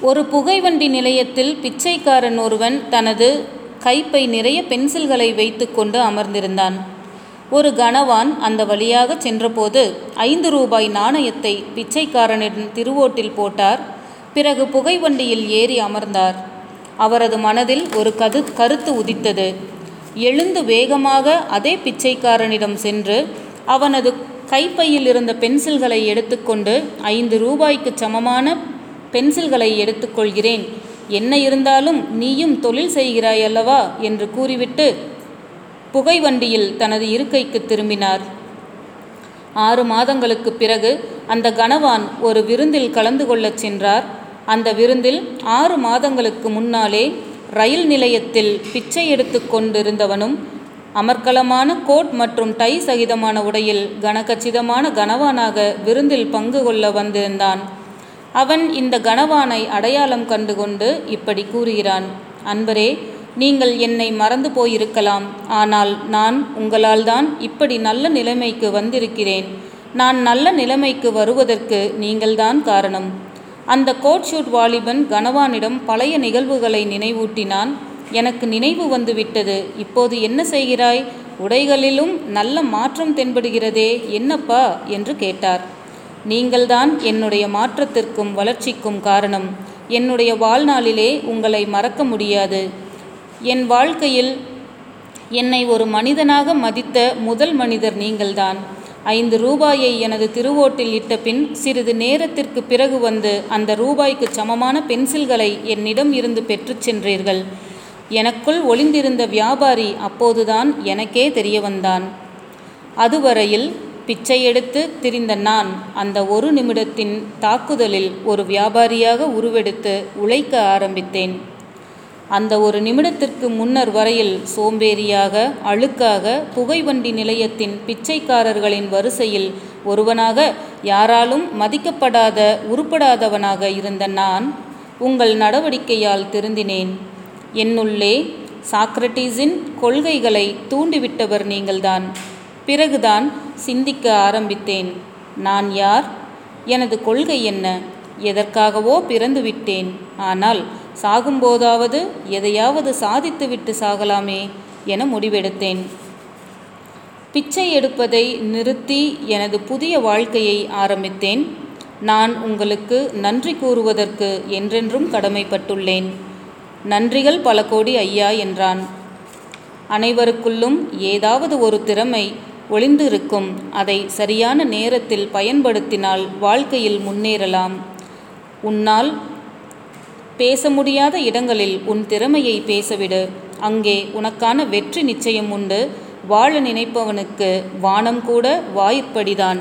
ஒரு புகைவண்டி நிலையத்தில் பிச்சைக்காரன் ஒருவன் தனது கைப்பை நிறைய பென்சில்களை வைத்துக்கொண்டு அமர்ந்திருந்தான். ஒரு கனவான் அந்த வழியாகச் சென்றபோது ஐந்து ரூபாய் நாணயத்தை பிச்சைக்காரனின் திருவோட்டில் போட்டார். பிறகு புகைவண்டியில் ஏறி அமர்ந்தார். அவரது மனதில் ஒரு கருத்து உதித்தது. எழுந்து வேகமாக அதே பிச்சைக்காரனிடம் சென்று அவனது கைப்பையில் இருந்த பென்சில்களை எடுத்துக்கொண்டு ஐந்து ரூபாய்க்கு சமமான பென்சில்களை எடுத்துக்கொள்கிறேன் என்ன இருந்தாலும் நீயும் தொழில் செய்கிறாய் அல்லவா? என்று கூறிவிட்டு புகை வண்டியில் தனது இருக்கைக்கு திரும்பினார். ஆறு மாதங்களுக்குப் பிறகு அந்த கனவான் ஒரு விருந்தில் கலந்து கொள்ளச் சென்றார். அந்த விருந்தில் ஆறு மாதங்களுக்கு முன்னாலே ரயில் நிலையத்தில் பிச்சை எடுத்து கொண்டிருந்தவனும் அமர்க்கலமான கோட் மற்றும் டை சகிதமான உடையில் கனகச்சிதமான கனவானாக விருந்தில் பங்கு கொள்ள வந்திருந்தான். அவன் இந்த கனவானை அடையாளம் கண்டு கொண்டு கூறுகிறான் அன்பரே நீங்கள் என்னை மறந்து போயிருக்கலாம். ஆனால் நான் உங்களால் தான் இப்படி நல்ல நிலைமைக்கு வந்திருக்கிறேன். நான் நல்ல நிலைமைக்கு வருவதற்கு நீங்கள்தான் காரணம். அந்த கோட்ஷூட் வாலிபன் கனவானிடம் பழைய நிகழ்வுகளை நினைவூட்டினான். எனக்கு நினைவு வந்து விட்டது. இப்போது என்ன செய்கிறாய்? உடைகளிலும் நல்ல மாற்றம் தென்படுகிறதே என்னப்பா? என்று கேட்டார். நீங்கள்தான் என்னுடைய மாற்றத்திற்கும் வளர்ச்சிக்கும் காரணம். என்னுடைய வாழ்நாளிலே உங்களை மறக்க முடியாது. என் வாழ்க்கையில் என்னை ஒரு மனிதனாக மதித்த முதல் மனிதர் நீங்கள்தான். ஐந்து ரூபாயை எனது திருவோட்டில் இட்ட பின் சிறிது நேரத்திற்கு பிறகு வந்து அந்த ரூபாய்க்கு சமமான பென்சில்களை என்னிடம் இருந்து பெற்றுச் சென்றீர்கள். எனக்குள் ஒளிந்திருந்த வியாபாரி அப்போதுதான் எனக்கே தெரியவந்தான். அதுவரையில் பிச்சை எடுத்துத் திரிந்த நான் அந்த ஒரு நிமிடத்தின் தாக்குதலில் ஒரு வியாபாரியாக உருவெடுத்து உழைக்க ஆரம்பித்தேன். அந்த ஒரு நிமிடத்திற்கு முன்னர் வரையில் சோம்பேறியாக அழுக்காக புகைவண்டி நிலையத்தின் பிச்சைக்காரர்களின் வரிசையில் ஒருவனாக யாராலும் மதிக்கப்படாத உருப்படாதவனாக இருந்த நான் உங்கள் நடவடிக்கையால் திருந்தினேன். என்னுள்ளே சாக்ரட்டீஸின் கொள்கைகளை தூண்டிவிட்டவர் நீங்கள்தான். பிறகுதான் சிந்திக்க ஆரம்பித்தேன். நான் யார்? எனது கொள்கை என்ன? எதற்காகவோ பிறந்து விட்டேன். ஆனால் சாகும்போதாவது எதையாவது சாதித்துவிட்டு சாகலாமே என முடிவெடுத்தேன். பிச்சை எடுப்பதை நிறுத்தி எனது புதிய வாழ்க்கையை ஆரம்பித்தேன். நான் உங்களுக்கு நன்றி கூறுவதற்கு என்றென்றும் கடமைப்பட்டுள்ளேன். நன்றிகள் பல கோடி ஐயா என்றான். அனைவருக்குள்ளும் ஏதாவது ஒரு திறமை ஒளிந்திருக்கும். அதை சரியான நேரத்தில் பயன்படுத்தினால் வாழ்க்கையில் முன்னேறலாம். உன்னால் பேச முடியாத இடங்களில் உன் திறமையை பேசவிடு. அங்கே உனக்கான வெற்றி நிச்சயம் உண்டு. வாழ நினைப்பவனுக்கு வானம் கூட வாயிற்படிதான்.